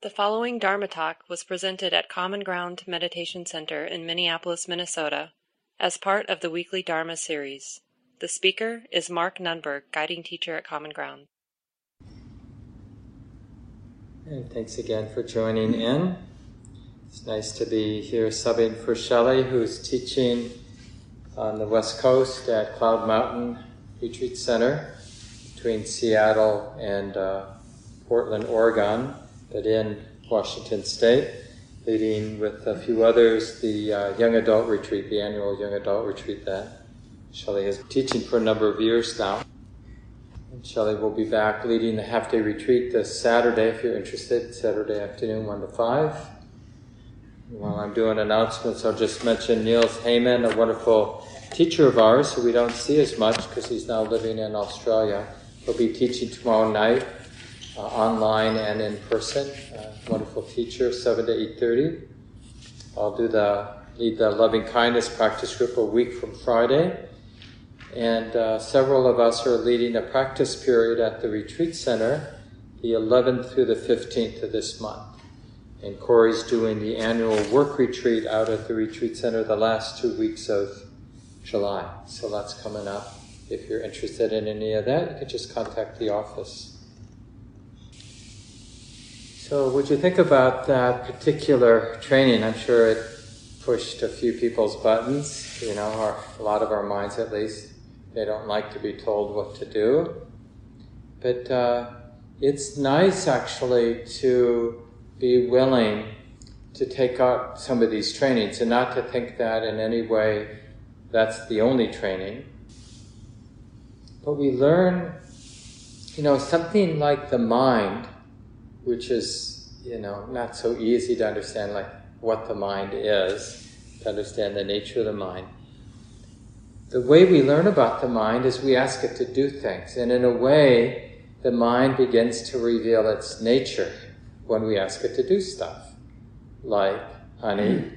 The following Dharma talk was presented at Common Ground Meditation Center in Minneapolis, Minnesota, as part of the weekly Dharma series. The speaker is Mark Nunberg, guiding teacher at Common Ground. And thanks again for joining in. It's nice to be here subbing for Shelley, who's teaching on the West Coast at Cloud Mountain Retreat Center between Seattle and uh, Portland, Oregon but in Washington State, leading with a few others the uh, young adult retreat, the annual young adult retreat that Shelley has been teaching for a number of years now. And Shelley will be back leading the half day retreat this Saturday if you're interested, Saturday afternoon, 1 to 5. While I'm doing announcements, I'll just mention Niels Heyman, a wonderful teacher of ours who we don't see as much because he's now living in Australia. He'll be teaching tomorrow night uh, online and in person. Uh, wonderful teacher, 7 to 8.30. I'll do the, lead the loving kindness practice group a week from Friday. And uh, several of us are leading a practice period at the retreat center the 11th through the 15th of this month. And Corey's doing the annual work retreat out at the retreat center the last two weeks of July. So that's coming up. If you're interested in any of that, you can just contact the office. So, would you think about that particular training? I'm sure it pushed a few people's buttons, you know, or a lot of our minds at least. They don't like to be told what to do. But uh, it's nice actually to be willing to take up some of these trainings and not to think that in any way that's the only training. But we learn, you know, something like the mind which is, you know, not so easy to understand, like what the mind is, to understand the nature of the mind. The way we learn about the mind is we ask it to do things, and in a way, the mind begins to reveal its nature when we ask it to do stuff. Like, honey,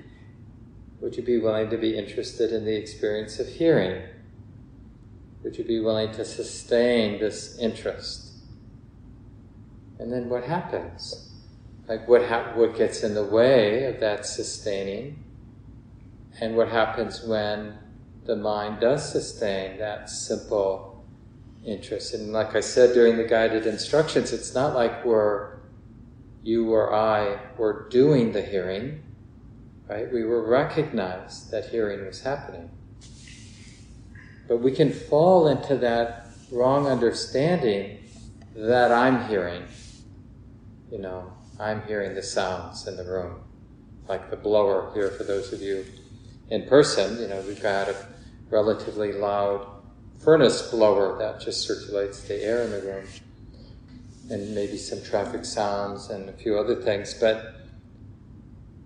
would you be willing to be interested in the experience of hearing? Would you be willing to sustain this interest? And then what happens? Like what ha- what gets in the way of that sustaining? And what happens when the mind does sustain that simple interest? And like I said during the guided instructions, it's not like we're you or I were doing the hearing, right? We were recognized that hearing was happening. But we can fall into that wrong understanding that I'm hearing you know, I'm hearing the sounds in the room, like the blower here for those of you in person. You know, we've got a relatively loud furnace blower that just circulates the air in the room, and maybe some traffic sounds and a few other things, but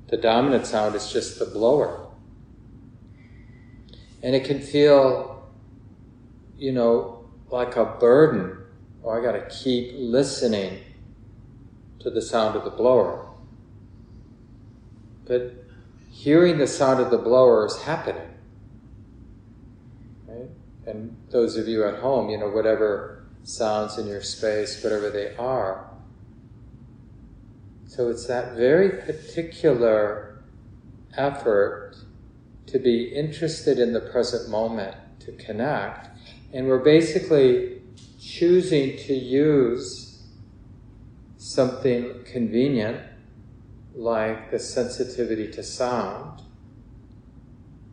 the dominant sound is just the blower. And it can feel, you know, like a burden. Oh, I gotta keep listening to the sound of the blower. But hearing the sound of the blower is happening. Right? And those of you at home, you know, whatever sounds in your space, whatever they are. So it's that very particular effort to be interested in the present moment, to connect. And we're basically choosing to use something convenient like the sensitivity to sound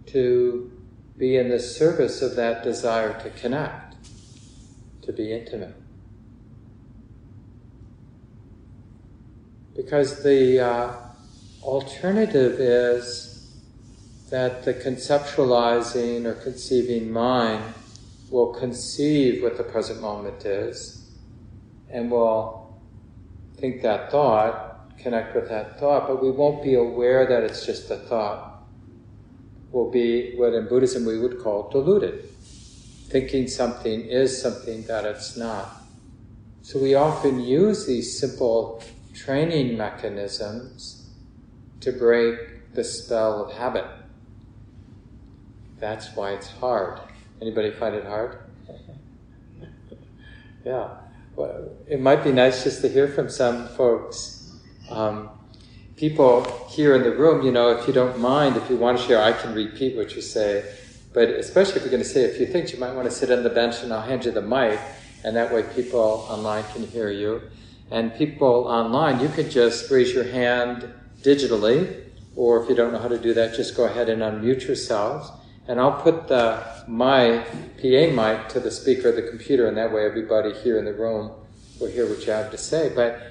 to be in the service of that desire to connect, to be intimate. Because the uh, alternative is that the conceptualizing or conceiving mind will conceive what the present moment is and will think that thought, connect with that thought, but we won't be aware that it's just a thought. We'll be what in Buddhism we would call deluded. Thinking something is something that it's not. So we often use these simple training mechanisms to break the spell of habit. That's why it's hard. Anybody find it hard? yeah it might be nice just to hear from some folks Um, people here in the room, you know, if you don't mind, if you want to share, I can repeat what you say. But especially if you're going to say a few things, you might want to sit on the bench and I'll hand you the mic, and that way people online can hear you. And people online, you could just raise your hand digitally, or if you don't know how to do that, just go ahead and unmute yourselves. And I'll put the my PA mic to the speaker of the computer, and that way everybody here in the room will hear what you have to say. But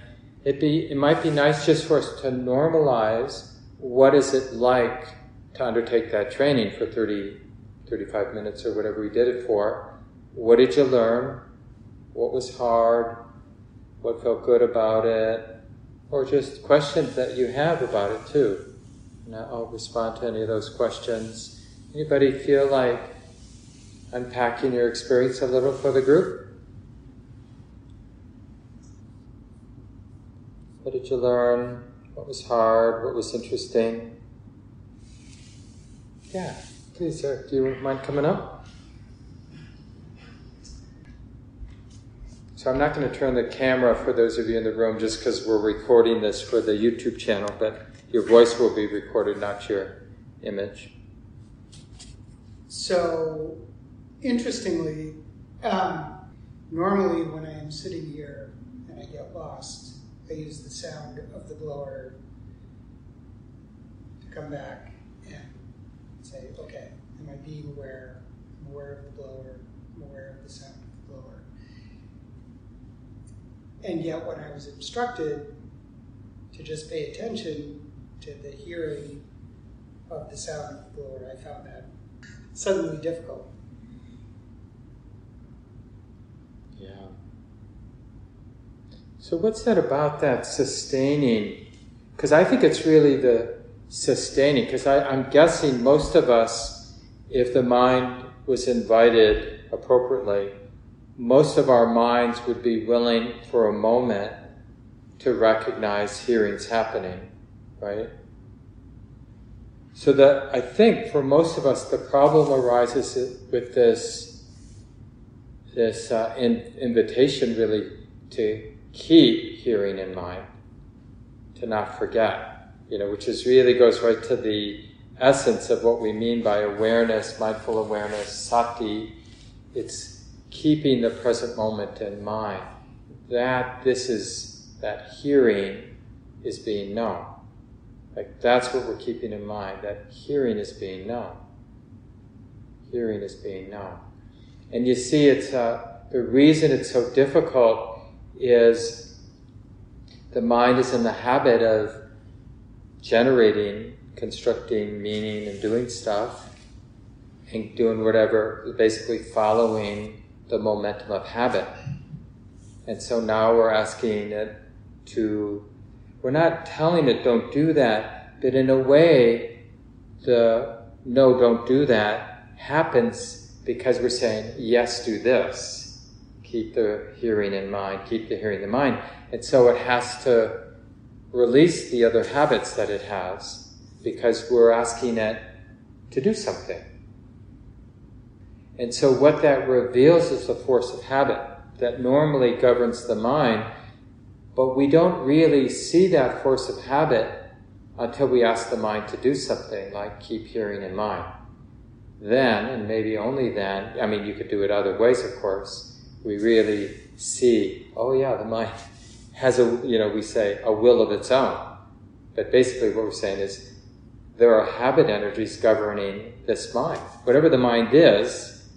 it be it might be nice just for us to normalize what is it like to undertake that training for 30 35 minutes or whatever we did it for. What did you learn? What was hard? What felt good about it? Or just questions that you have about it too. And I'll respond to any of those questions. Anybody feel like unpacking your experience a little for the group? What did you learn? What was hard? What was interesting? Yeah. Please, sir, do you mind coming up? So I'm not going to turn the camera for those of you in the room just because we're recording this for the YouTube channel, but your voice will be recorded, not your image. So, interestingly, um, normally when I am sitting here and I get lost, I use the sound of the blower to come back and say, okay, am I being aware? I'm aware of the blower, I'm aware of the sound of the blower. And yet, when I was instructed to just pay attention to the hearing of the sound of the blower, I found that suddenly difficult. Yeah. So, what's that about that sustaining? Because I think it's really the sustaining, because I'm guessing most of us, if the mind was invited appropriately, most of our minds would be willing for a moment to recognize hearings happening, right? So that I think for most of us, the problem arises with this this uh, in, invitation really to keep hearing in mind, to not forget you know, which is really goes right to the essence of what we mean by awareness, mindful awareness, sati. It's keeping the present moment in mind. That this is, that hearing is being known. Like that's what we're keeping in mind, that hearing is being known. Hearing is being known. And you see, it's uh, the reason it's so difficult is the mind is in the habit of generating, constructing meaning, and doing stuff, and doing whatever, basically following the momentum of habit. And so now we're asking it to, we're not telling it don't do that, but in a way, the no, don't do that happens because we're saying yes, do this. Keep the hearing in mind, keep the hearing in mind. And so it has to release the other habits that it has because we're asking it to do something. And so, what that reveals is the force of habit that normally governs the mind, but we don't really see that force of habit until we ask the mind to do something like keep hearing in mind. Then, and maybe only then, I mean, you could do it other ways, of course, we really see, oh yeah, the mind has a, you know, we say a will of its own. But basically what we're saying is there are habit energies governing this mind. Whatever the mind is,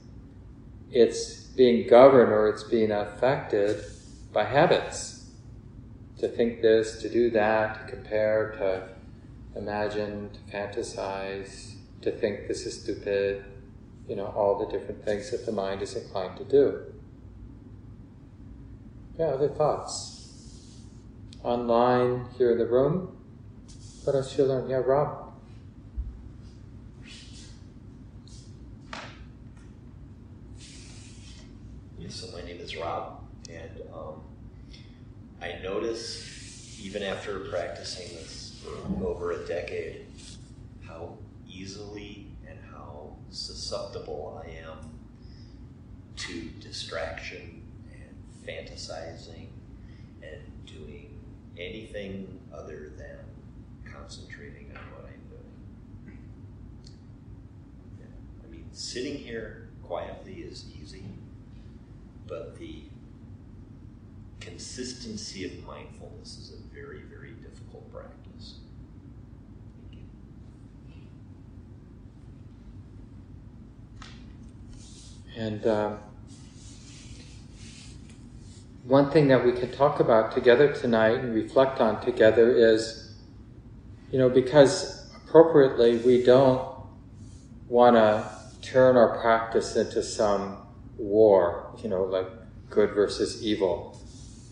it's being governed or it's being affected by habits. To think this, to do that, to compare, to imagine, to fantasize, to think this is stupid, you know, all the different things that the mind is inclined to do. Yeah, other thoughts? online here in the room. What else you learn? Yeah, Rob. Yes, so my name is Rob, and um, I notice even after practicing this over a decade how easily and how susceptible I am to distraction and fantasizing and doing anything other than concentrating on what I'm doing. Yeah. I mean, sitting here quietly is easy, but the consistency of mindfulness is a very, very difficult practice. And um, one thing that we can talk about together tonight and reflect on together is, you know, because appropriately we don't want to turn our practice into some war, you know, like good versus evil,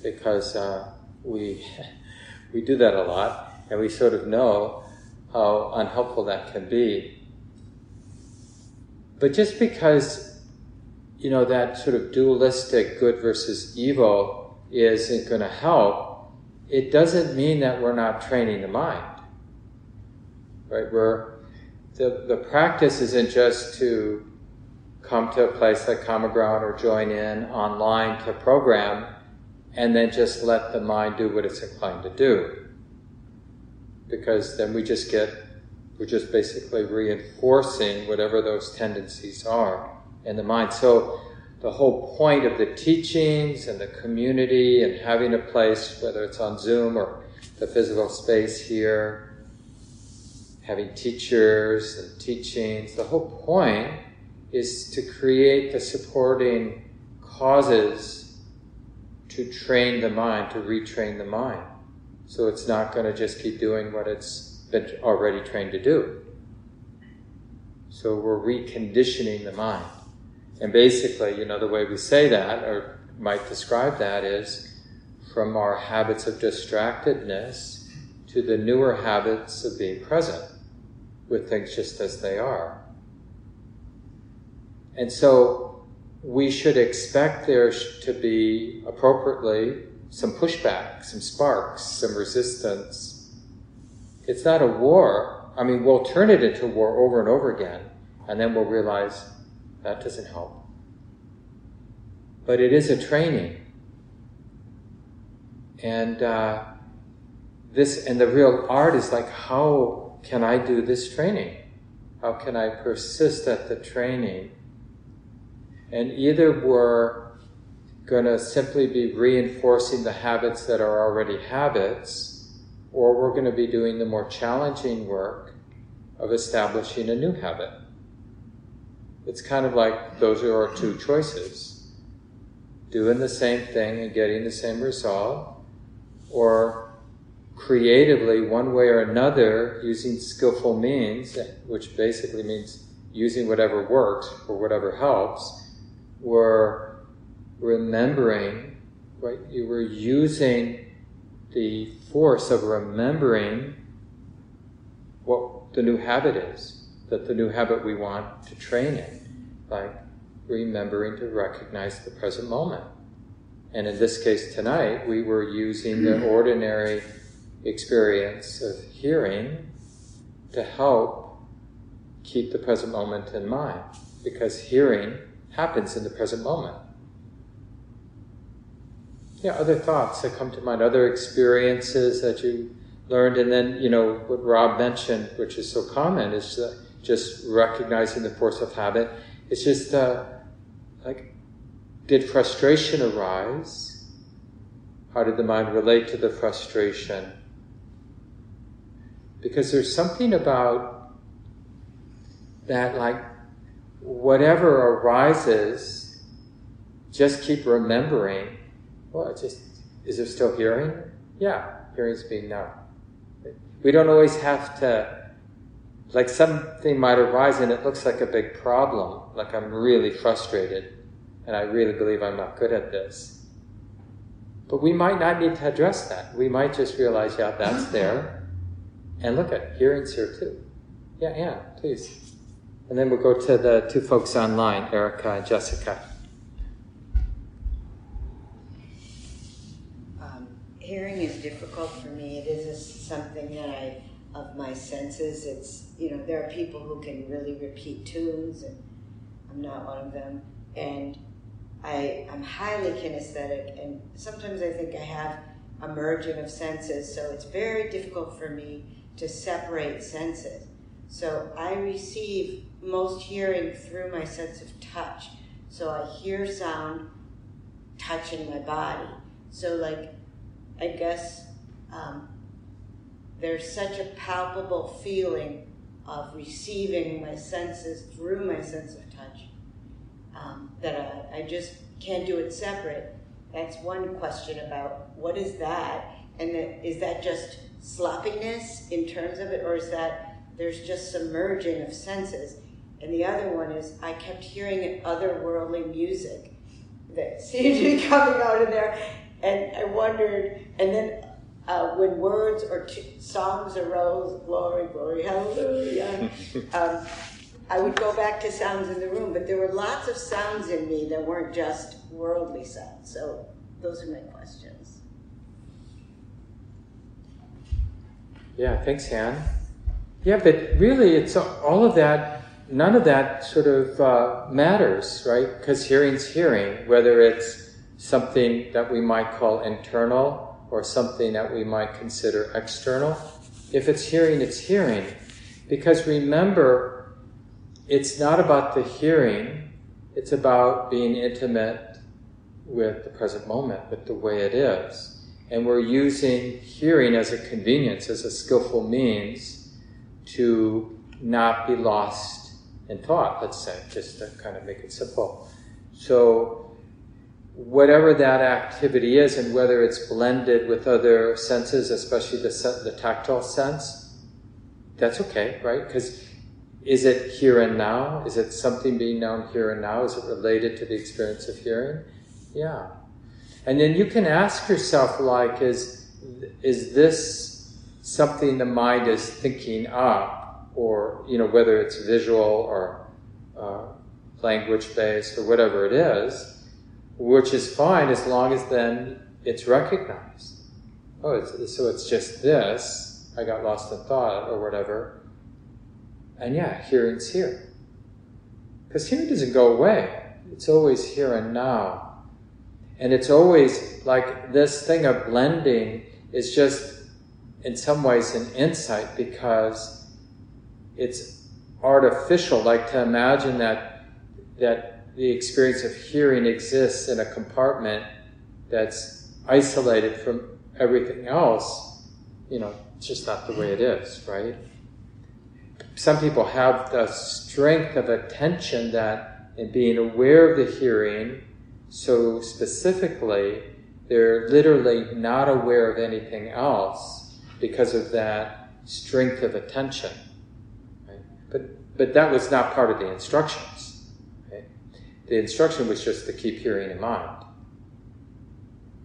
because uh, we we do that a lot, and we sort of know how unhelpful that can be. But just because you know, that sort of dualistic good versus evil isn't going to help, it doesn't mean that we're not training the mind. Right? We're, the, the practice isn't just to come to a place like Common Ground or join in online to program and then just let the mind do what it's inclined to do. Because then we just get, we're just basically reinforcing whatever those tendencies are in the mind. So the whole point of the teachings and the community and having a place, whether it's on Zoom or the physical space here, having teachers and teachings, the whole point is to create the supporting causes to train the mind, to retrain the mind. So it's not going to just keep doing what it's been already trained to do. So we're reconditioning the mind. And basically, you know, the way we say that, or might describe that, is from our habits of distractedness to the newer habits of being present with things just as they are. And so we should expect there to be appropriately some pushback, some sparks, some resistance. It's not a war. I mean, we'll turn it into war over and over again, and then we'll realize that doesn't help. But it is a training. And uh, this, and the real art is like, how can I do this training? How can I persist at the training? And either we're going to simply be reinforcing the habits that are already habits, or we're going to be doing the more challenging work of establishing a new habit. It's kind of like those are our two choices doing the same thing and getting the same result, or creatively, one way or another, using skillful means, which basically means using whatever works or whatever helps, we're remembering, right? You were using the force of remembering what the new habit is that the new habit we want to train in, like remembering to recognize the present moment. And in this case tonight, we were using the mm. ordinary experience of hearing to help keep the present moment in mind, because hearing happens in the present moment. Yeah, other thoughts that come to mind, other experiences that you learned, and then, you know, what Rob mentioned, which is so common, is just recognizing the force of habit. It's just uh, like, did frustration arise? How did the mind relate to the frustration? Because there's something about that, like, whatever arises, just keep remembering. Well, just, is there still hearing? Yeah, hearing's being known. We don't always have to like something might arise and it looks like a big problem, like I'm really frustrated and I really believe I'm not good at this. But we might not need to address that. We might just realize, yeah, that's there. And look at hearing's here too. Yeah, yeah, please. And then we'll go to the two folks online, Erica and Jessica. Um, hearing is difficult for me. It is something that I of my senses. It's, you know, there are people who can really repeat tunes, and I'm not one of them. And I, I'm highly kinesthetic, and sometimes I think I have a merging of senses. So it's very difficult for me to separate senses. So I receive most hearing through my sense of touch. So I hear sound touching my body. So, like, I guess um, there's such a palpable feeling of receiving my senses through my sense of touch um, that I, I just can't do it separate. That's one question about what is that, and is that just sloppiness in terms of it, or is that there's just some merging of senses? And the other one is I kept hearing otherworldly music that seemed to be coming out of there, and I wondered, and then uh, when words or t- songs arose, glory, glory, hallelujah, um, I would go back to sounds in the room, but there were lots of sounds in me that weren't just worldly sounds. So those are my questions. Yeah, thanks, Anne. Yeah, but really, it's all of that. None of that sort of uh, matters, right? Because hearing's hearing, whether it's something that we might call internal or something that we might consider external. If it's hearing, it's hearing. Because remember, it's not about the hearing, it's about being intimate with the present moment, with the way it is. And we're using hearing as a convenience, as a skillful means to not be lost in thought, let's say, just to kind of make it simple. So whatever that activity is and whether it's blended with other senses, especially the, the tactile sense, that's okay, right? Because is it here and now? Is it something being known here and now? Is it related to the experience of hearing? Yeah. And then you can ask yourself, like, is, is this something the mind is thinking up? Or, you know, whether it's visual or uh, language based or whatever it is, which is fine as long as then it's recognized. Oh, it's, so it's just this. I got lost in thought or whatever. And yeah, hearing's here. Because hearing doesn't go away. It's always here and now. And it's always like this thing of blending is just in some ways an insight because it's artificial, like to imagine that that the experience of hearing exists in a compartment that's isolated from everything else, you know, it's just not the way it is, right? Some people have the strength of attention that in being aware of the hearing so specifically, they're literally not aware of anything else because of that strength of attention. But, but that was not part of the instructions the instruction was just to keep hearing in mind.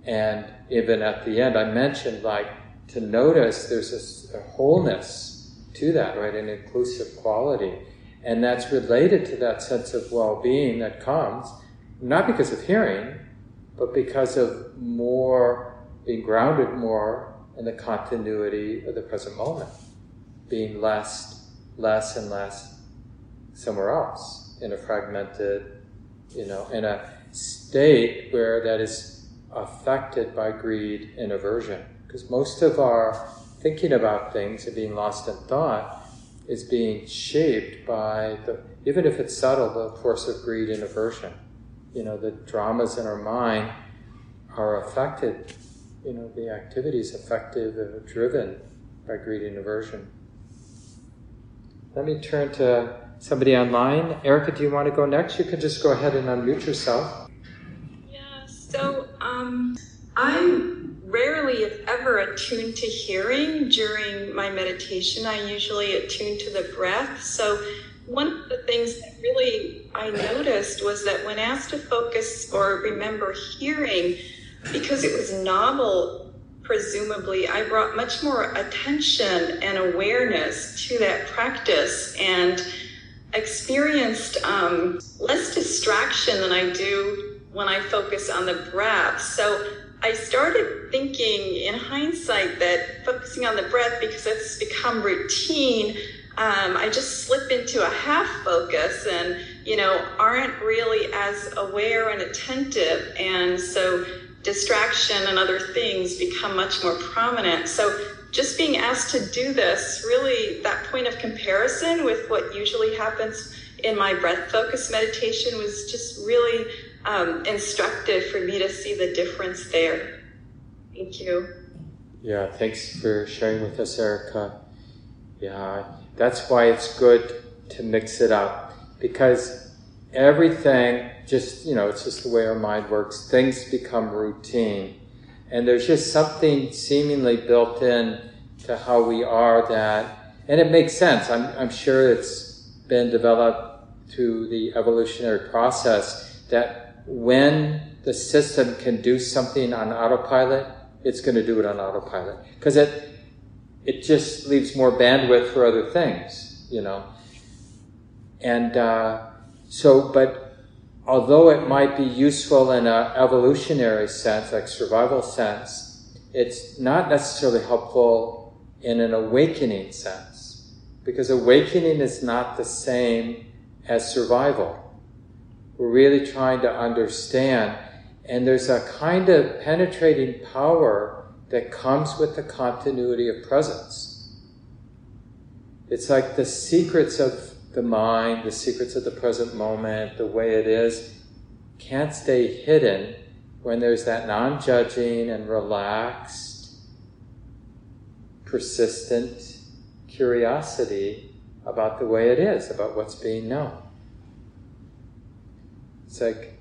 And even at the end, I mentioned like to notice there's a, a wholeness to that, right? An inclusive quality. And that's related to that sense of well being that comes, not because of hearing, but because of more being grounded more in the continuity of the present moment, being less, less and less somewhere else in a fragmented, you know, in a state where that is affected by greed and aversion. Because most of our thinking about things and being lost in thought is being shaped by the, even if it's subtle, the force of greed and aversion. You know, the dramas in our mind are affected, you know, the activities affected driven by greed and aversion. Let me turn to somebody online. Erica, do you want to go next? You can just go ahead and unmute yourself. Yeah, so um, I'm rarely, if ever, attuned to hearing during my meditation. I usually attune to the breath. So one of the things that really I noticed was that when asked to focus or remember hearing, because it was novel presumably I brought much more attention and awareness to that practice and experienced um, less distraction than I do when I focus on the breath. So I started thinking in hindsight that focusing on the breath, because it's become routine, um, I just slip into a half focus and, you know, aren't really as aware and attentive. And so distraction and other things become much more prominent. So just being asked to do this, really, that point of comparison with what usually happens in my breath focus meditation was just really um, instructive for me to see the difference there. Thank you. Yeah, thanks for sharing with us, Erica. Yeah, that's why it's good to mix it up because everything just, you know, it's just the way our mind works. Things become routine. And there's just something seemingly built in to how we are that, and it makes sense. I'm, I'm sure it's been developed through the evolutionary process that when the system can do something on autopilot, it's going to do it on autopilot. Because it, it just leaves more bandwidth for other things, you know. And uh, so, but although it might be useful in an evolutionary sense, like survival sense, it's not necessarily helpful in an awakening sense. Because awakening is not the same as survival. We're really trying to understand, and there's a kind of penetrating power that comes with the continuity of presence. It's like the secrets of the mind, the secrets of the present moment, the way it is, can't stay hidden when there's that non judging and relaxed, persistent curiosity about the way it is, about what's being known. It's like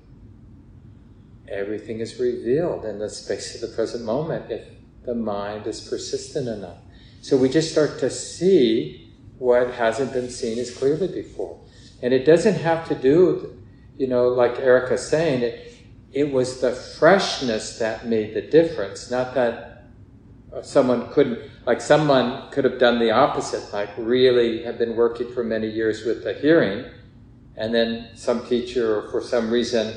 everything is revealed in the space of the present moment if the mind is persistent enough. So we just start to see what hasn't been seen as clearly before. And it doesn't have to do, you know, like Erica's saying, it, it was the freshness that made the difference, not that someone couldn't, like someone could have done the opposite, like really have been working for many years with the hearing, and then some teacher, or for some reason,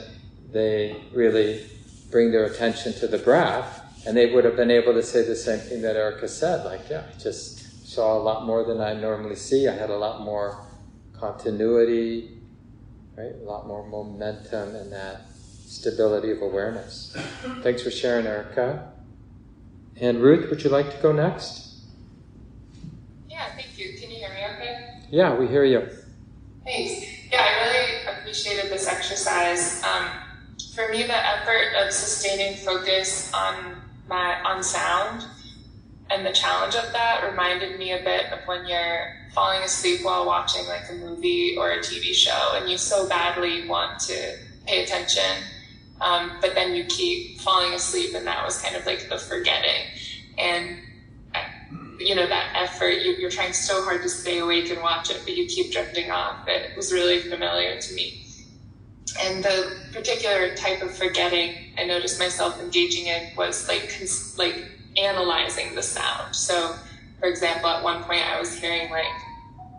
they really bring their attention to the breath, and they would have been able to say the same thing that Erica said, like, yeah, just saw a lot more than I normally see. I had a lot more continuity, right? A lot more momentum and that stability of awareness. Thanks for sharing, Erica. And Ruth, would you like to go next? Yeah, thank you. Can you hear me okay? Yeah, we hear you. Thanks. Yeah, I really appreciated this exercise. Um, for me, the effort of sustaining focus on my on sound and the challenge of that reminded me a bit of when you're falling asleep while watching like a movie or a TV show and you so badly want to pay attention, um, but then you keep falling asleep, and that was kind of like the forgetting. And you know that effort you, are trying so hard to stay awake and watch it but you keep drifting off it was really familiar to me and the particular type of forgetting I noticed myself engaging in was like cons- like analyzing the sound. So, for example, at one point I was hearing like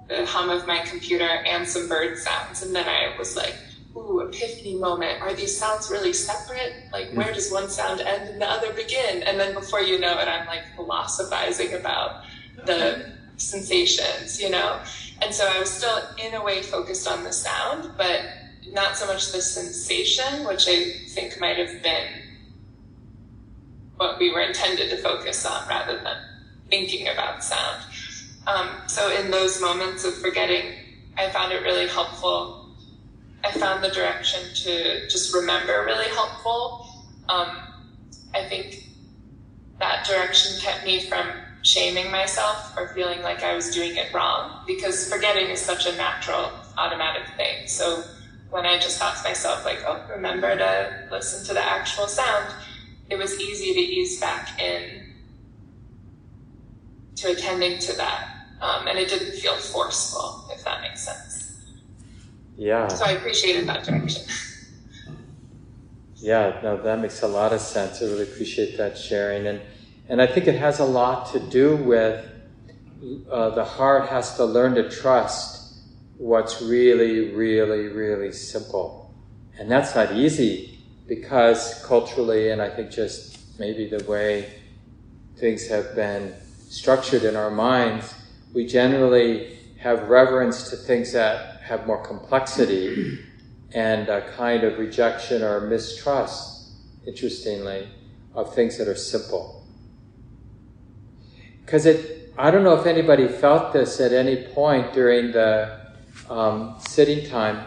the hum of my computer and some bird sounds, and then I was like, "Ooh, epiphany moment! Are these sounds really separate? Like, where does one sound end and the other begin?" And then before you know it, I'm like philosophizing about the sensations, you know. And so I was still in a way focused on the sound, but not so much the sensation, which I think might have been what we were intended to focus on rather than thinking about sound. Um, so in those moments of forgetting, I found it really helpful. I found the direction to just remember really helpful. Um, I think that direction kept me from shaming myself or feeling like I was doing it wrong because forgetting is such a natural, automatic thing. So when I just thought to myself, like, oh, remember to listen to the actual sound, it was easy to ease back in to attending to that. Um, and it didn't feel forceful, if that makes sense. Yeah. So I appreciated that direction. yeah, no, that makes a lot of sense. I really appreciate that sharing. And, and I think it has a lot to do with uh, the heart has to learn to trust what's really, really, really simple. And that's not easy because culturally, and I think just maybe the way things have been structured in our minds, we generally have reverence to things that have more complexity and a kind of rejection or mistrust, interestingly, of things that are simple. Because it, I don't know if anybody felt this at any point during the um, sitting time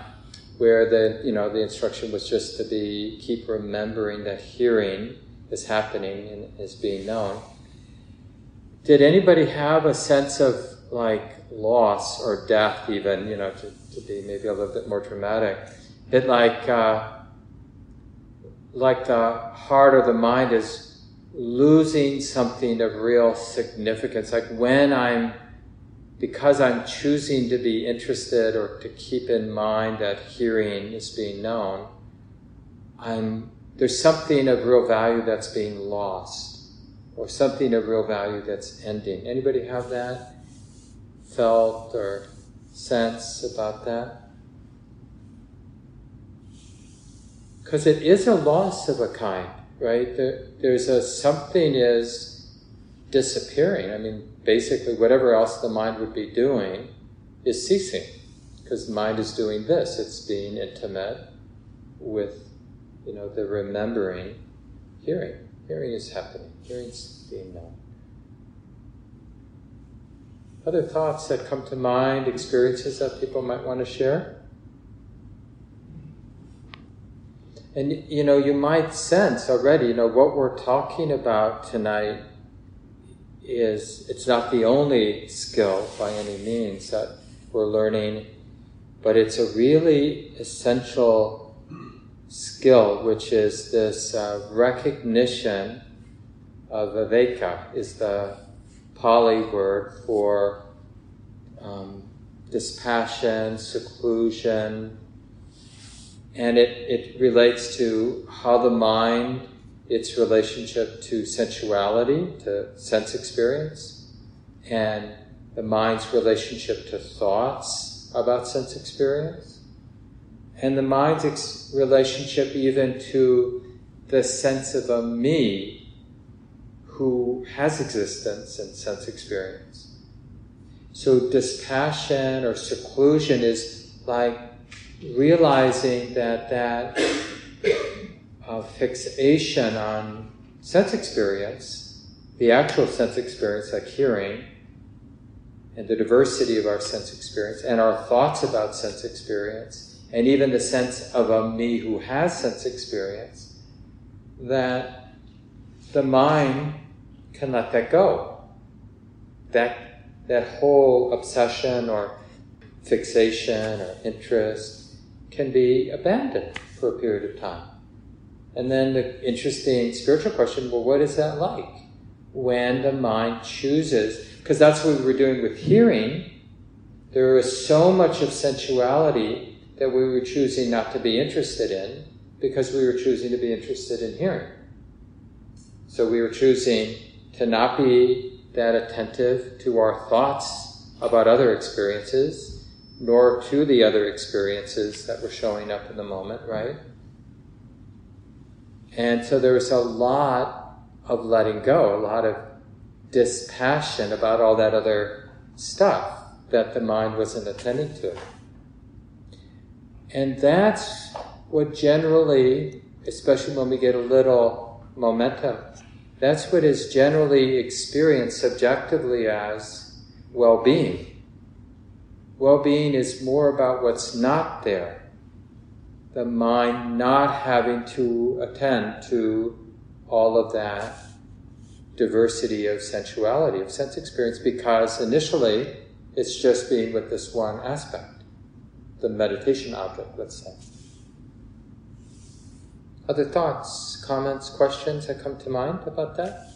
where the, you know, the instruction was just to be, keep remembering that hearing is happening and is being known. Did anybody have a sense of like loss or death even, you know, to, to be maybe a little bit more dramatic? That like, uh, like the heart or the mind is losing something of real significance. Like when I'm, because I'm choosing to be interested or to keep in mind that hearing is being known, I'm, there's something of real value that's being lost or something of real value that's ending. Anybody have that felt or sense about that? because it is a loss of a kind, right? There, there's a something is disappearing. I mean, basically, whatever else the mind would be doing is ceasing because the mind is doing this. It's being intimate with, you know, the remembering, hearing. Hearing is happening. Hearing's being known. Other thoughts that come to mind, experiences that people might want to share? And you know, you might sense already, you know, what we're talking about tonight is it's not the only skill by any means that we're learning, but it's a really essential skill, which is this uh, recognition of viveka, is the Pali word for um, dispassion, seclusion, and it, it relates to how the mind, its relationship to sensuality, to sense experience, and the mind's relationship to thoughts about sense experience, and the mind's ex- relationship even to the sense of a me who has existence and sense experience. So dispassion or seclusion is like realizing that that uh, fixation on sense experience, the actual sense experience like hearing, and the diversity of our sense experience, and our thoughts about sense experience, and even the sense of a me who has sense experience, that the mind can let that go. That, that whole obsession or fixation or interest can be abandoned for a period of time. And then the interesting spiritual question well, what is that like when the mind chooses? Because that's what we were doing with hearing. There was so much of sensuality that we were choosing not to be interested in because we were choosing to be interested in hearing. So we were choosing to not be that attentive to our thoughts about other experiences nor to the other experiences that were showing up in the moment, right? And so there was a lot of letting go, a lot of dispassion about all that other stuff that the mind wasn't attending to. And that's what generally, especially when we get a little momentum, that's what is generally experienced subjectively as well being. Well being is more about what's not there. The mind not having to attend to all of that diversity of sensuality, of sense experience, because initially it's just being with this one aspect, the meditation object, let's say. Other thoughts, comments, questions that come to mind about that?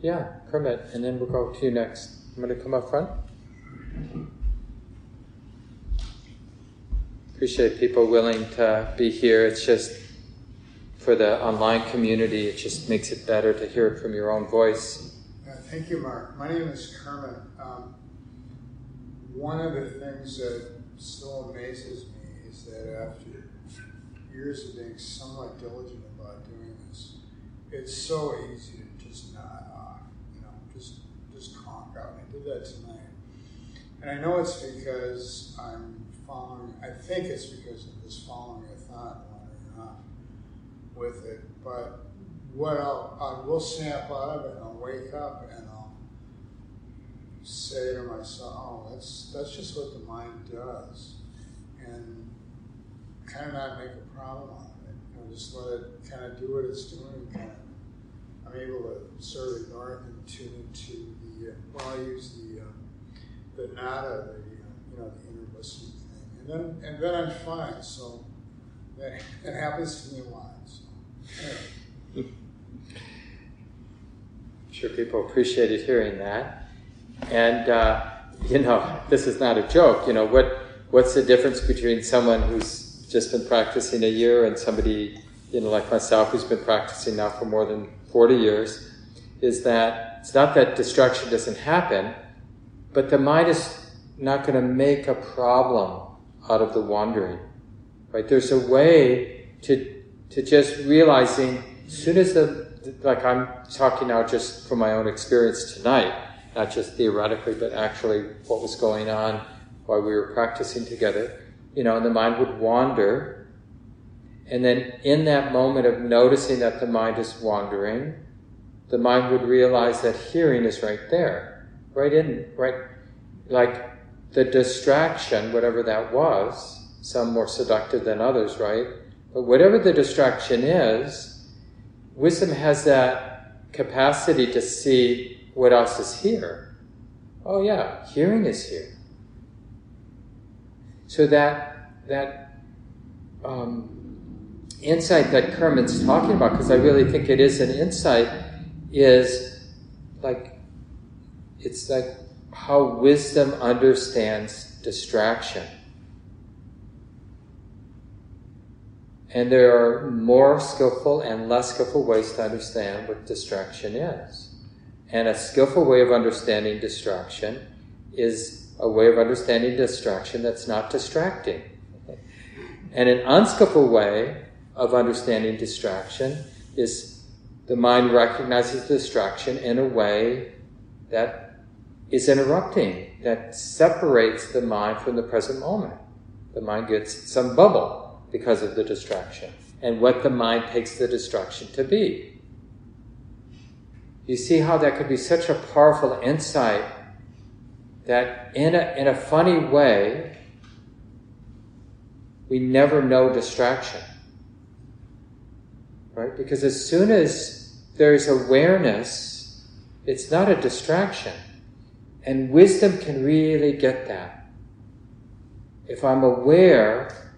Yeah, Kermit, and then we'll go to you next. I'm going to come up front. Appreciate people willing to be here. It's just for the online community, it just makes it better to hear it from your own voice. Uh, thank you, Mark. My name is Kermit. Um, one of the things that still amazes me is that after years of being somewhat diligent about doing this, it's so easy to just not uh, you know, just just conk out I did that tonight. And I know it's because I'm following, I think it's because of this following a thought, with it. But what I'll, I will snap out of it and I'll wake up and I'll say to myself, oh, that's, that's just what the mind does. And kind of not make a problem out of it. Know, just let it kind of do what it's doing. Kind of, I'm able to sort of ignore it and tune into the, uh, well, I use the, uh, the nada, the, uh, you know, the inner listening. And then, and then I'm fine. So that, it happens to me a lot. So, anyway. I'm sure people appreciated hearing that. And, uh, you know, this is not a joke. You know, what, what's the difference between someone who's just been practicing a year and somebody, you know, like myself who's been practicing now for more than 40 years? Is that it's not that destruction doesn't happen, but the mind is not going to make a problem out of the wandering. Right? There's a way to, to just realizing, as soon as the, like I'm talking now just from my own experience tonight, not just theoretically, but actually what was going on while we were practicing together, you know, and the mind would wander. And then in that moment of noticing that the mind is wandering, the mind would realize that hearing is right there, right in, right, like the distraction, whatever that was, some more seductive than others, right? But whatever the distraction is, wisdom has that capacity to see what else is here. Oh yeah, hearing is here. So that that um, insight that Kermit's talking about, because I really think it is an insight, is like it's like how wisdom understands distraction. And there are more skillful and less skillful ways to understand what distraction is. And a skillful way of understanding distraction is a way of understanding distraction that's not distracting. And an unskillful way of understanding distraction is the mind recognizes distraction in a way that is interrupting, that separates the mind from the present moment. The mind gets some bubble because of the distraction and what the mind takes the distraction to be. You see how that could be such a powerful insight that in a, in a funny way, we never know distraction. Right? Because as soon as there's awareness, it's not a distraction. And wisdom can really get that. If I'm aware,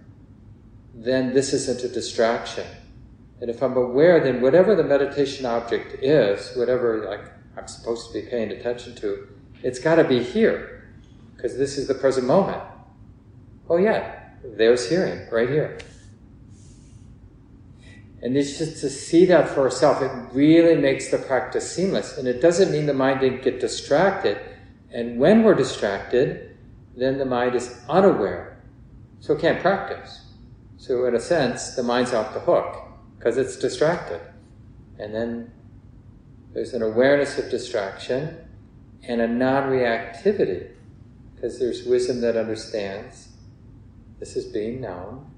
then this isn't a distraction. And if I'm aware, then whatever the meditation object is, whatever like I'm supposed to be paying attention to, it's got to be here, because this is the present moment. Oh yeah, there's hearing right here. And it's just to see that for ourselves, it really makes the practice seamless. And it doesn't mean the mind didn't get distracted. And when we're distracted, then the mind is unaware. So it can't practice. So in a sense, the mind's off the hook because it's distracted. And then there's an awareness of distraction and a non-reactivity because there's wisdom that understands this is being known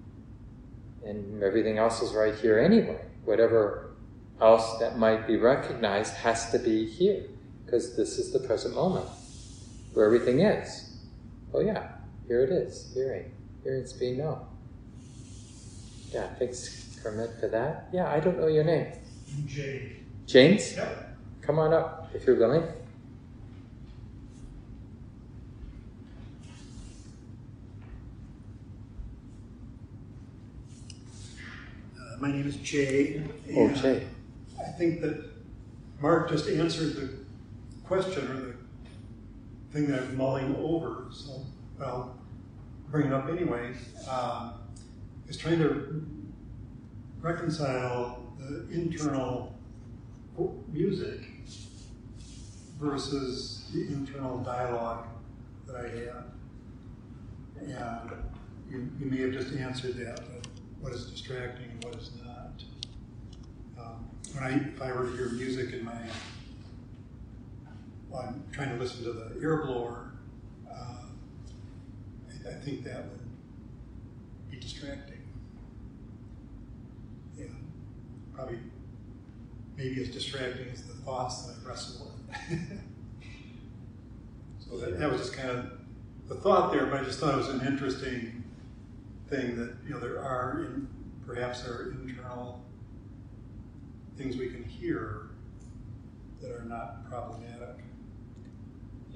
and everything else is right here anyway. Whatever else that might be recognized has to be here because this is the present moment where everything is. Oh yeah, here it is, hearing. Here it's being known. Yeah, thanks Kermit for that. Yeah, I don't know your name. James. James? Yep. Come on up if you're willing. Uh, my name is Jay. Oh, Jay. I think that Mark just answered the question or the thing that I'm mulling over. So I'll bring it up anyway. Um, is trying to reconcile the internal music versus the internal dialogue that I have. And you, you may have just answered that, but what is distracting and what is not. Um, when I, if I were to hear music in my, I'm trying to listen to the ear blower, uh, I, think that would be distracting. Yeah. probably maybe as distracting as the thoughts that I wrestle with. so that, that was just kind of the thought there, but I just thought it was an interesting thing that you know there are in, perhaps there are internal things we can hear that are not problematic.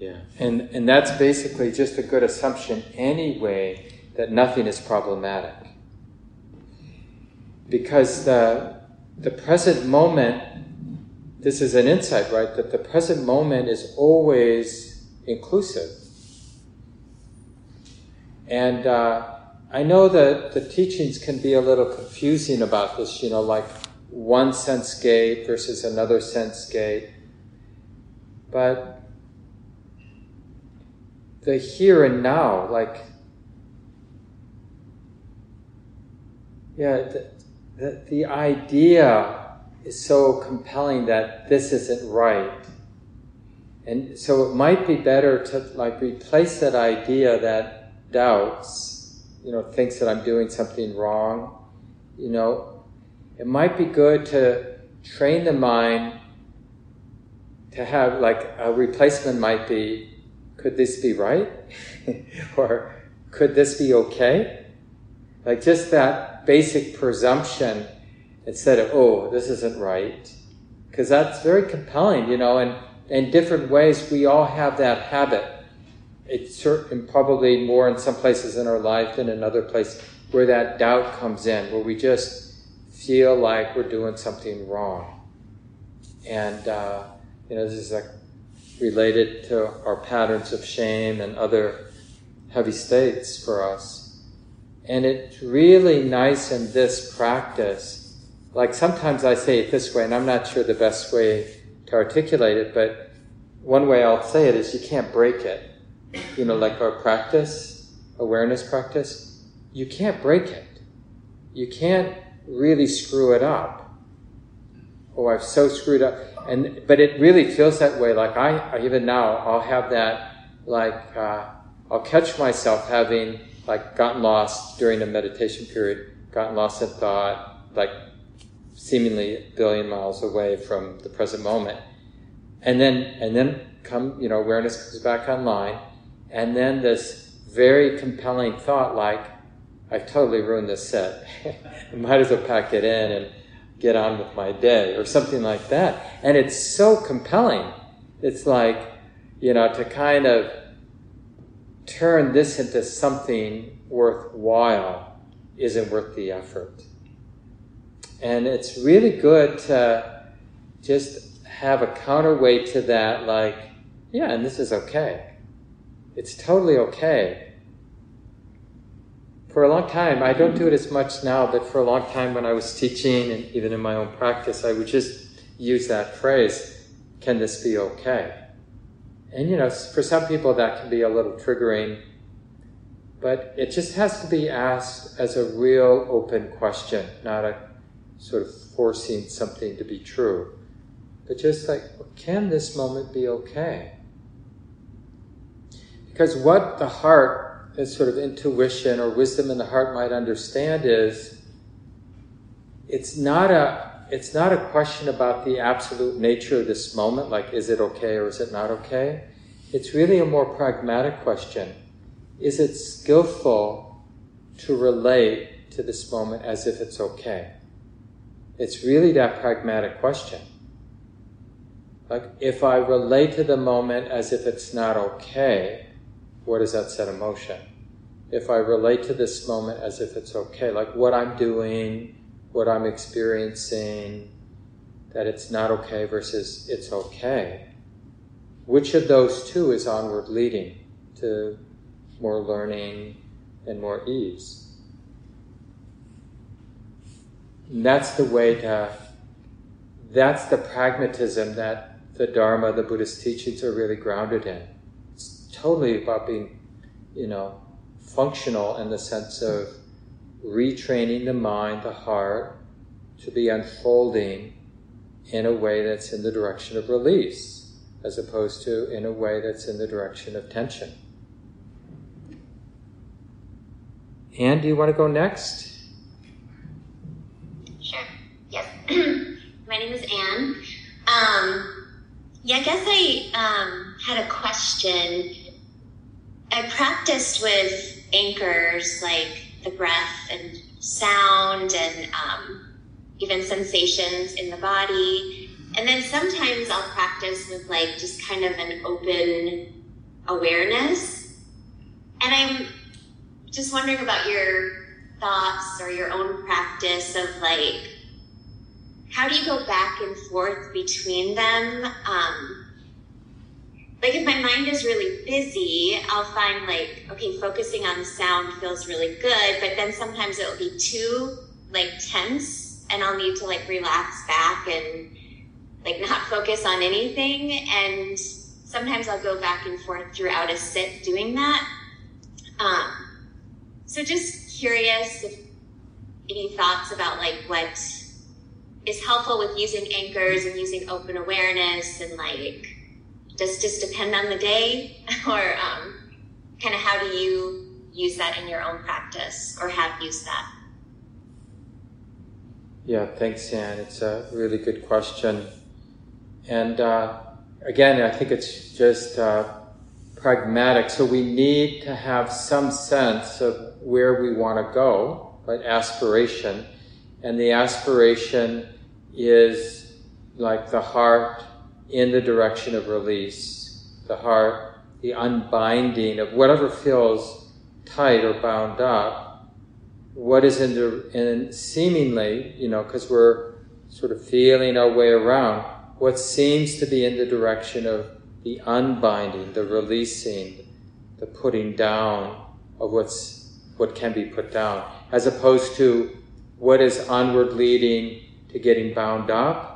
Yeah, and and that's basically just a good assumption anyway that nothing is problematic. Because the the present moment, this is an insight, right? That the present moment is always inclusive. And uh, I know that the teachings can be a little confusing about this, you know, like one sense gate versus another sense gate. But the here and now, like, yeah, the, the, the idea is so compelling that this isn't right. And so it might be better to like replace that idea that doubts, you know, thinks that I'm doing something wrong, you know, it might be good to train the mind to have like a replacement might be could this be right? or could this be okay? Like just that basic presumption instead of, oh, this isn't right. Because that's very compelling, you know, and in different ways we all have that habit it's certain, probably more in some places in our life than in other places where that doubt comes in, where we just feel like we're doing something wrong. And, uh, you know, this is like related to our patterns of shame and other heavy states for us. And it's really nice in this practice. Like sometimes I say it this way, and I'm not sure the best way to articulate it, but one way I'll say it is you can't break it you know, like our practice, awareness practice, you can't break it. You can't really screw it up. Oh, I've so screwed up. And, but it really feels that way. Like I, even now, I'll have that, like, uh, I'll catch myself having, like, gotten lost during a meditation period, gotten lost in thought, like, seemingly a billion miles away from the present moment. And then, and then come, you know, awareness comes back online and then this very compelling thought like, I've totally ruined this set. Might as well pack it in and get on with my day, or something like that. And it's so compelling. It's like, you know, to kind of turn this into something worthwhile isn't worth the effort. And it's really good to just have a counterweight to that, like, yeah, and this is okay. It's totally okay. For a long time, I don't do it as much now, but for a long time when I was teaching and even in my own practice, I would just use that phrase, can this be okay? And you know, for some people that can be a little triggering, but it just has to be asked as a real open question, not a sort of forcing something to be true. But just like, can this moment be okay? Because what the heart, as sort of intuition or wisdom in the heart might understand is it's not a it's not a question about the absolute nature of this moment, like is it okay or is it not okay? It's really a more pragmatic question. Is it skillful to relate to this moment as if it's okay? It's really that pragmatic question. Like, if I relate to the moment as if it's not okay, what does that set in motion? If I relate to this moment as if it's okay, like what I'm doing, what I'm experiencing, that it's not okay versus it's okay, which of those two is onward leading to more learning and more ease? And that's the way to, that's the pragmatism that the Dharma, the Buddhist teachings are really grounded in totally about being, you know, functional in the sense of retraining the mind, the heart, to be unfolding in a way that's in the direction of release, as opposed to in a way that's in the direction of tension. Anne, do you want to go next? Sure. Yes. My name is Anne. Um, yeah, I guess I um, had a question. I practiced with anchors like the breath and sound and um, even sensations in the body. And then sometimes I'll practice with like just kind of an open awareness. And I'm just wondering about your thoughts or your own practice of like, how do you go back and forth between them? Um, like if my mind is really busy, I'll find like, okay, focusing on sound feels really good, but then sometimes it'll be too like tense and I'll need to like relax back and like not focus on anything. And sometimes I'll go back and forth throughout a sit doing that. Um, so just curious if any thoughts about like what is helpful with using anchors and using open awareness and like does just depend on the day? Or um, kind of how do you use that in your own practice or have used that? Yeah thanks anne it's a really good question. And uh, again i think it's just uh, pragmatic. So we need to have some sense of where we want to go right aspiration. And the aspiration is like the heart in the direction of release, the heart, the unbinding of whatever feels tight or bound up, what is in, the, in seemingly, you know, because we're sort of feeling our way around, what seems to be in the direction of the unbinding, the releasing, the putting down of what's what can be put down, as opposed to what is onward leading to getting bound up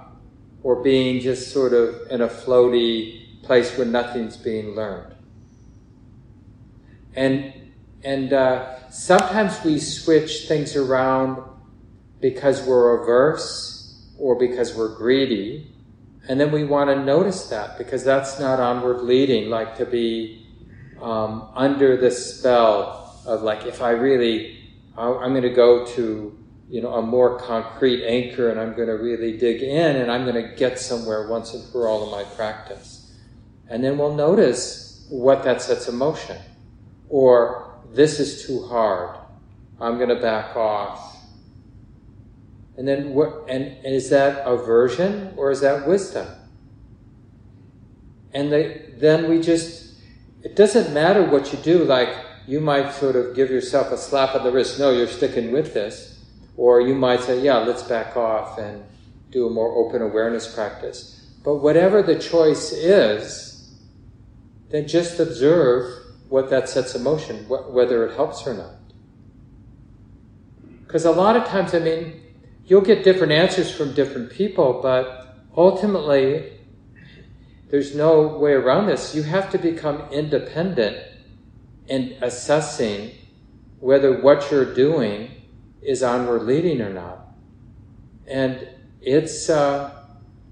or being just sort of in a floaty place where nothing's being learned. And, and uh, sometimes we switch things around because we're averse or because we're greedy. And then we want to notice that because that's not onward leading, like to be um, under the spell of like, if I really, I'm going to go to you know, a more concrete anchor and I'm going to really dig in and I'm going to get somewhere once and for all in my practice. And then we'll notice what that sets in motion. Or, this is too hard. I'm going to back off. And then what, and, and is that aversion or is that wisdom? And they, then we just, it doesn't matter what you do, like you might sort of give yourself a slap on the wrist, no, you're sticking with this or you might say, yeah, let's back off and do a more open awareness practice. But whatever the choice is, then just observe what that sets in motion, wh- whether it helps or not. Because a lot of times, I mean, you'll get different answers from different people, but ultimately, there's no way around this. You have to become independent in assessing whether what you're doing is onward leading or not. And it's, uh,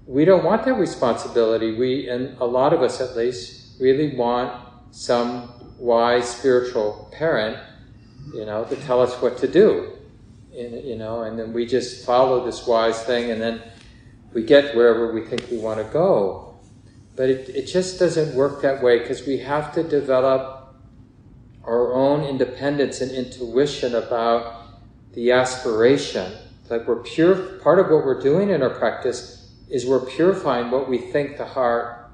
we don't want that responsibility. We, and a lot of us at least, really want some wise spiritual parent, you know, to tell us what to do. And, you know, and then we just follow this wise thing and then we get wherever we think we want to go. But it, it just doesn't work that way because we have to develop our own independence and intuition about the aspiration. Like we're pure, part of what we're doing in our practice is we're purifying what we think the heart,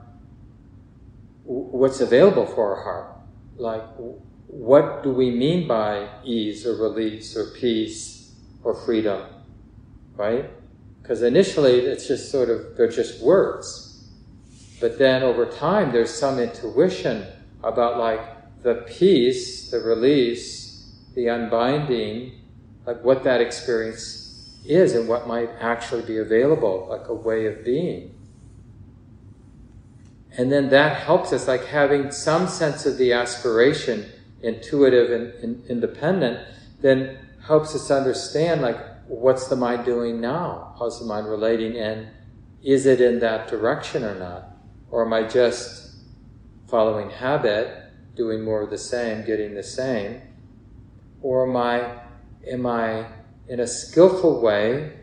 what's available for our heart. Like, what do we mean by ease or release or peace or freedom? Right? Because initially it's just sort of, they're just words. But then over time there's some intuition about like the peace, the release, the unbinding, like what that experience is and what might actually be available, like a way of being. And then that helps us, like having some sense of the aspiration, intuitive and, and independent, then helps us understand, like, what's the mind doing now? How's the mind relating? And is it in that direction or not? Or am I just following habit, doing more of the same, getting the same? Or am I am I, in a skillful way,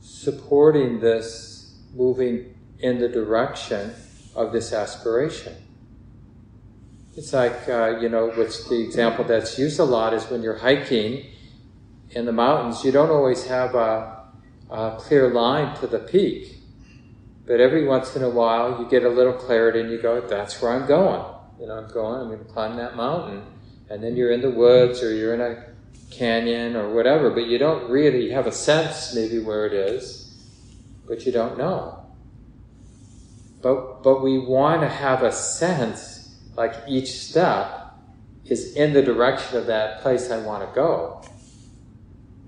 supporting this moving in the direction of this aspiration. It's like, uh, you know, what's the example that's used a lot is when you're hiking in the mountains, you don't always have a, a clear line to the peak. But every once in a while, you get a little clarity and you go, that's where I'm going. You know, I'm going, I'm going to climb that mountain. And then you're in the woods or you're in a canyon or whatever, but you don't really have a sense maybe where it is, but you don't know. But, but we want to have a sense, like each step is in the direction of that place I want to go.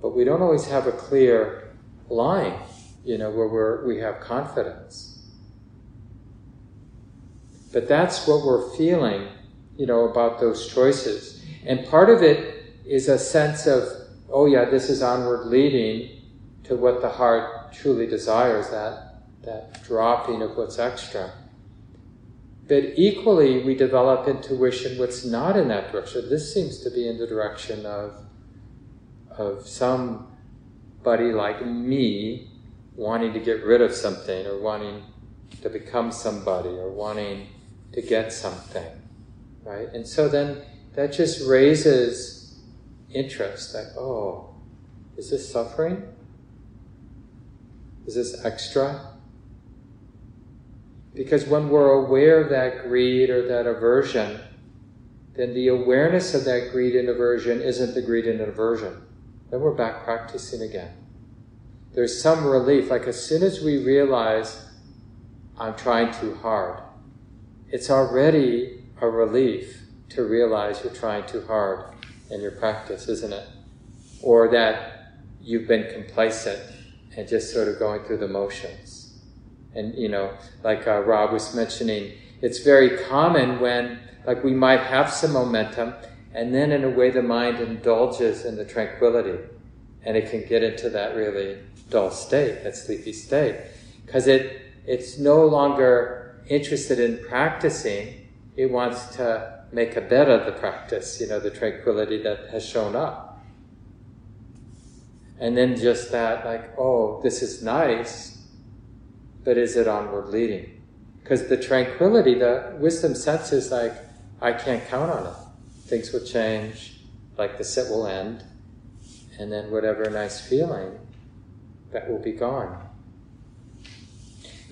But we don't always have a clear line, you know, where we're, we have confidence. But that's what we're feeling, you know, about those choices. And part of it is a sense of, oh yeah, this is onward leading to what the heart truly desires, that, that dropping of what's extra. But equally, we develop intuition what's not in that direction. This seems to be in the direction of, of somebody like me wanting to get rid of something or wanting to become somebody or wanting to get something, right? And so then that just raises interest like, oh, is this suffering? Is this extra? Because when we're aware of that greed or that aversion, then the awareness of that greed and aversion isn't the greed and aversion. Then we're back practicing again. There's some relief, like as soon as we realize I'm trying too hard, it's already a relief to realize you're trying too hard in your practice, isn't it? Or that you've been complacent and just sort of going through the motions. And, you know, like uh, Rob was mentioning, it's very common when, like, we might have some momentum, and then in a way the mind indulges in the tranquility, and it can get into that really dull state, that sleepy state, because it it's no longer interested in practicing; it wants to make a bed of the practice, you know, the tranquility that has shown up. And then just that, like, oh, this is nice, but is it onward leading? Because the tranquility, the wisdom sense is like, I can't count on it. Things will change, like the sit will end, and then whatever nice feeling, that will be gone.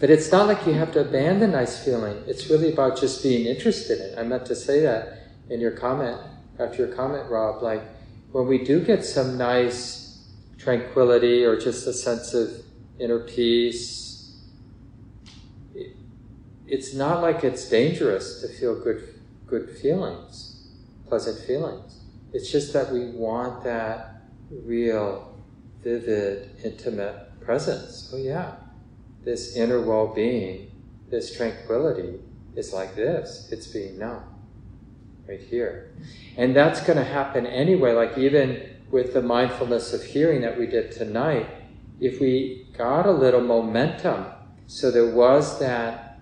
But it's not like you have to abandon nice feeling. It's really about just being interested in it. I meant to say that in your comment, after your comment, Rob, like when we do get some nice tranquility or just a sense of inner peace, it's not like it's dangerous to feel good, good feelings, pleasant feelings. It's just that we want that real, vivid, intimate presence. Oh yeah, this inner well being, this tranquility is like this. It's being known right here. And that's going to happen anyway, like even with the mindfulness of hearing that we did tonight, if we got a little momentum, so there was that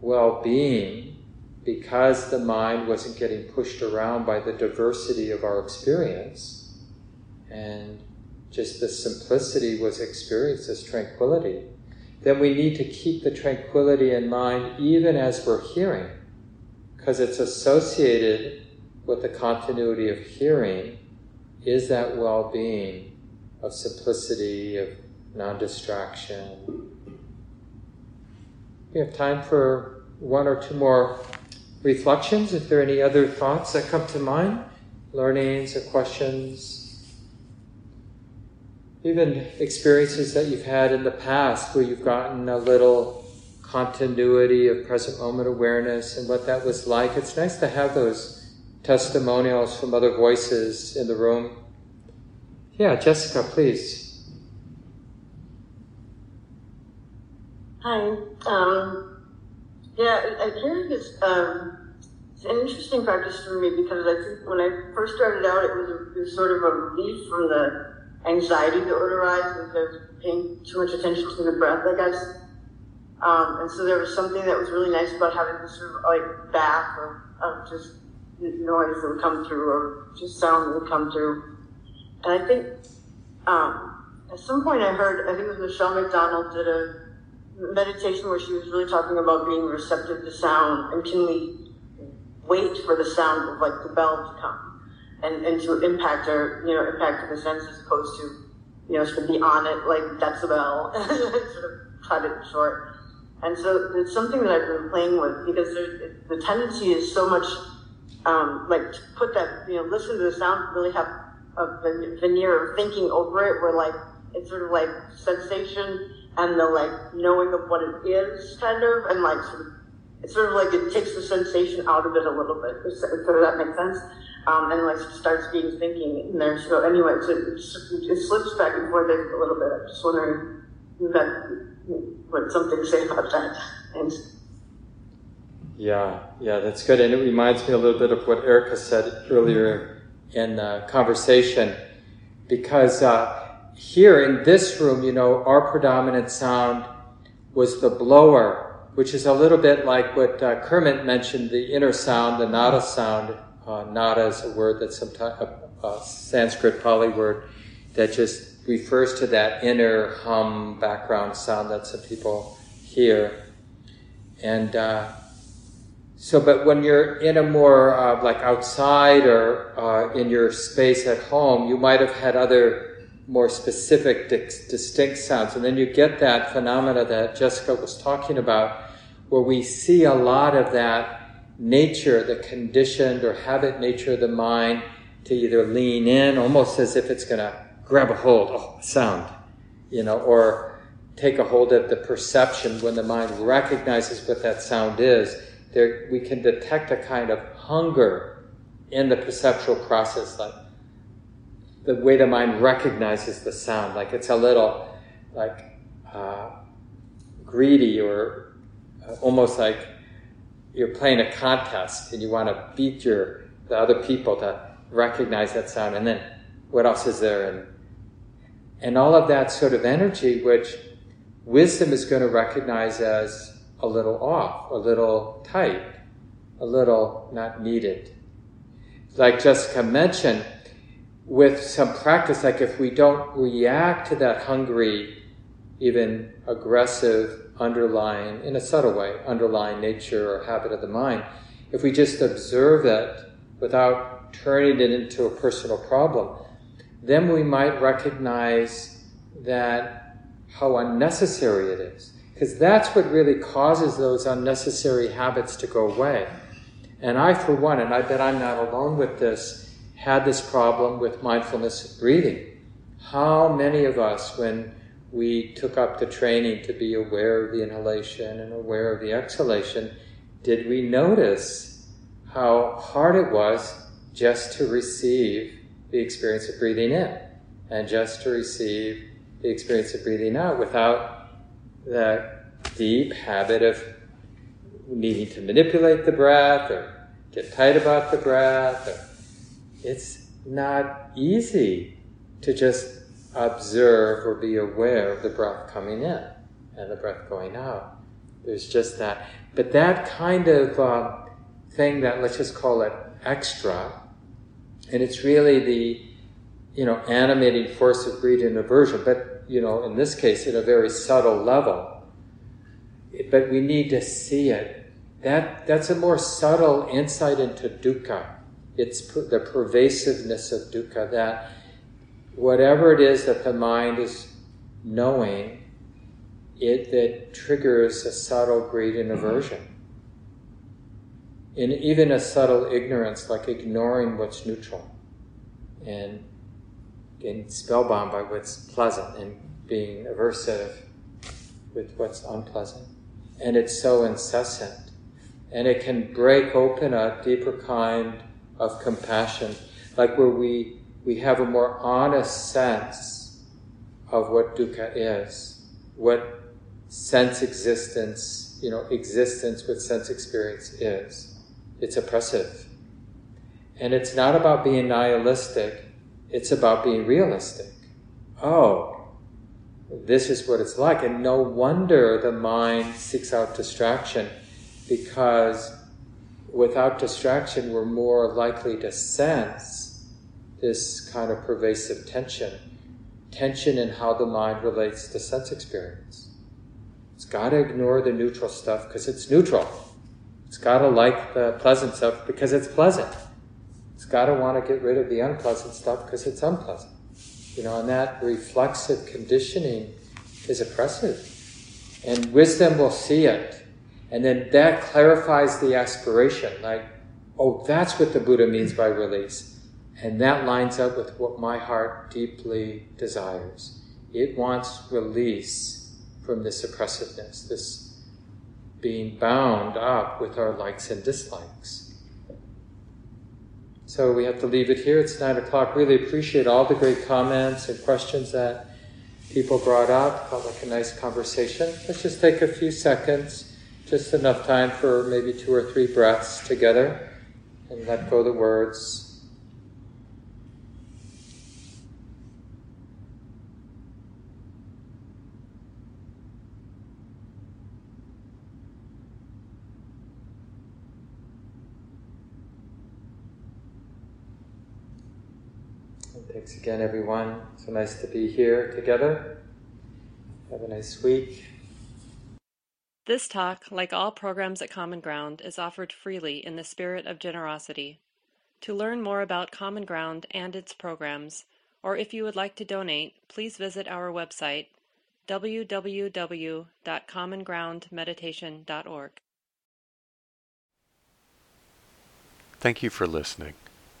well being because the mind wasn't getting pushed around by the diversity of our experience, and just the simplicity was experienced as tranquility then we need to keep the tranquility in mind even as we're hearing, because it's associated with the continuity of hearing is that well being of simplicity, of non distraction. We have time for one or two more reflections. If there are any other thoughts that come to mind, learnings or questions even experiences that you've had in the past where you've gotten a little continuity of present moment awareness and what that was like. It's nice to have those testimonials from other voices in the room. Yeah, Jessica, please. Hi. Um, yeah, I hear this. Um, it's an interesting practice for me because I think when I first started out, it was, a, it was sort of a relief from the anxiety that would arise because paying too much attention to the breath, I guess. Um, and so there was something that was really nice about having this sort of like bath of, of just noise that would come through or just sound that would come through. And I think um, at some point I heard, I think it was Michele McDonald did a meditation where she was really talking about being receptive to sound and can we wait for the sound of like the bell to come and, and to impact our, you know, impact in the sense as opposed to, you know, sort of be on it like the bell, sort of cut it short. And so it's something that I've been playing with because the tendency is so much um, like to put that, you know, listen to the sound, really have a veneer of thinking over it, where like it's sort of like sensation and the like knowing of what it is, kind of, and like sort of, it's sort of like it takes the sensation out of it a little bit. Does that make sense? Um, and like starts being thinking in there. So anyway, so it, it slips back and forth a little bit. I'm just wondering that what something to say about that. Thanks. Yeah, yeah, that's good. And it reminds me a little bit of what Erica said earlier in the conversation, because uh, here in this room, you know, our predominant sound was the blower, which is a little bit like what uh, Kermit mentioned the inner sound, the nada sound. Uh, nada is a word that's sometimes a, a Sanskrit Pali word that just refers to that inner hum background sound that some people hear. And uh, so, but when you're in a more uh, like outside or uh, in your space at home, you might have had other more specific, di- distinct sounds. And then you get that phenomena that Jessica was talking about, where we see a lot of that nature, the conditioned or habit nature of the mind to either lean in, almost as if it's going to grab a hold, oh, sound, you know, or take a hold of the perception when the mind recognizes what that sound is. There, we can detect a kind of hunger in the perceptual process, like the way the mind recognizes the sound, like it's a little like uh, greedy or uh, almost like you're playing a contest and you want to beat your the other people to recognize that sound, and then what else is there? And and all of that sort of energy, which wisdom is going to recognize as a little off, a little tight, a little not needed. Like Jessica mentioned, with some practice, like if we don't react to that hungry, even aggressive underlying, in a subtle way, underlying nature or habit of the mind, if we just observe it without turning it into a personal problem, then we might recognize that how unnecessary it is. Because that's what really causes those unnecessary habits to go away. And I, for one, and I bet I'm not alone with this, had this problem with mindfulness breathing. How many of us, when we took up the training to be aware of the inhalation and aware of the exhalation, did we notice how hard it was just to receive the experience of breathing in and just to receive the experience of breathing out without that deep habit of needing to manipulate the breath or get tight about the breath. it's not easy to just observe or be aware of the breath coming in and the breath going out. There's just that. But that kind of uh, thing that, let's just call it extra, and it's really the, you know, animating force of greed and aversion, but, you know, in this case, at a very subtle level. But we need to see it. That, that's a more subtle insight into dukkha. It's per, the pervasiveness of dukkha, that whatever it is that the mind is knowing, it that triggers a subtle greed and aversion in even a subtle ignorance, like ignoring what's neutral and getting spellbound by what's pleasant and being aversive with what's unpleasant. And it's so incessant. And it can break open a deeper kind of compassion, like where we, we have a more honest sense of what dukkha is, what sense existence, you know, existence with sense experience is. It's oppressive. And it's not about being nihilistic, it's about being realistic. Oh, this is what it's like. And no wonder the mind seeks out distraction because without distraction, we're more likely to sense this kind of pervasive tension, tension in how the mind relates to sense experience. It's got to ignore the neutral stuff because it's neutral. It's got to like the pleasant stuff because it's pleasant. It's got to want to get rid of the unpleasant stuff because it's unpleasant. You know, and that reflexive conditioning is oppressive. And wisdom will see it. And then that clarifies the aspiration. Like, oh, that's what the Buddha means by release. And that lines up with what my heart deeply desires. It wants release from this oppressiveness, this being bound up with our likes and dislikes. So we have to leave it here. It's nine o'clock. Really appreciate all the great comments and questions that people brought up. Felt like a nice conversation. Let's just take a few seconds, just enough time for maybe two or three breaths together, and let go the words. Thanks again, everyone. So nice to be here together. Have a nice week. This talk, like all programs at Common Ground, is offered freely in the spirit of generosity. To learn more about Common Ground and its programs, or if you would like to donate, please visit our website www.commongroundmeditation.org. Thank you for listening.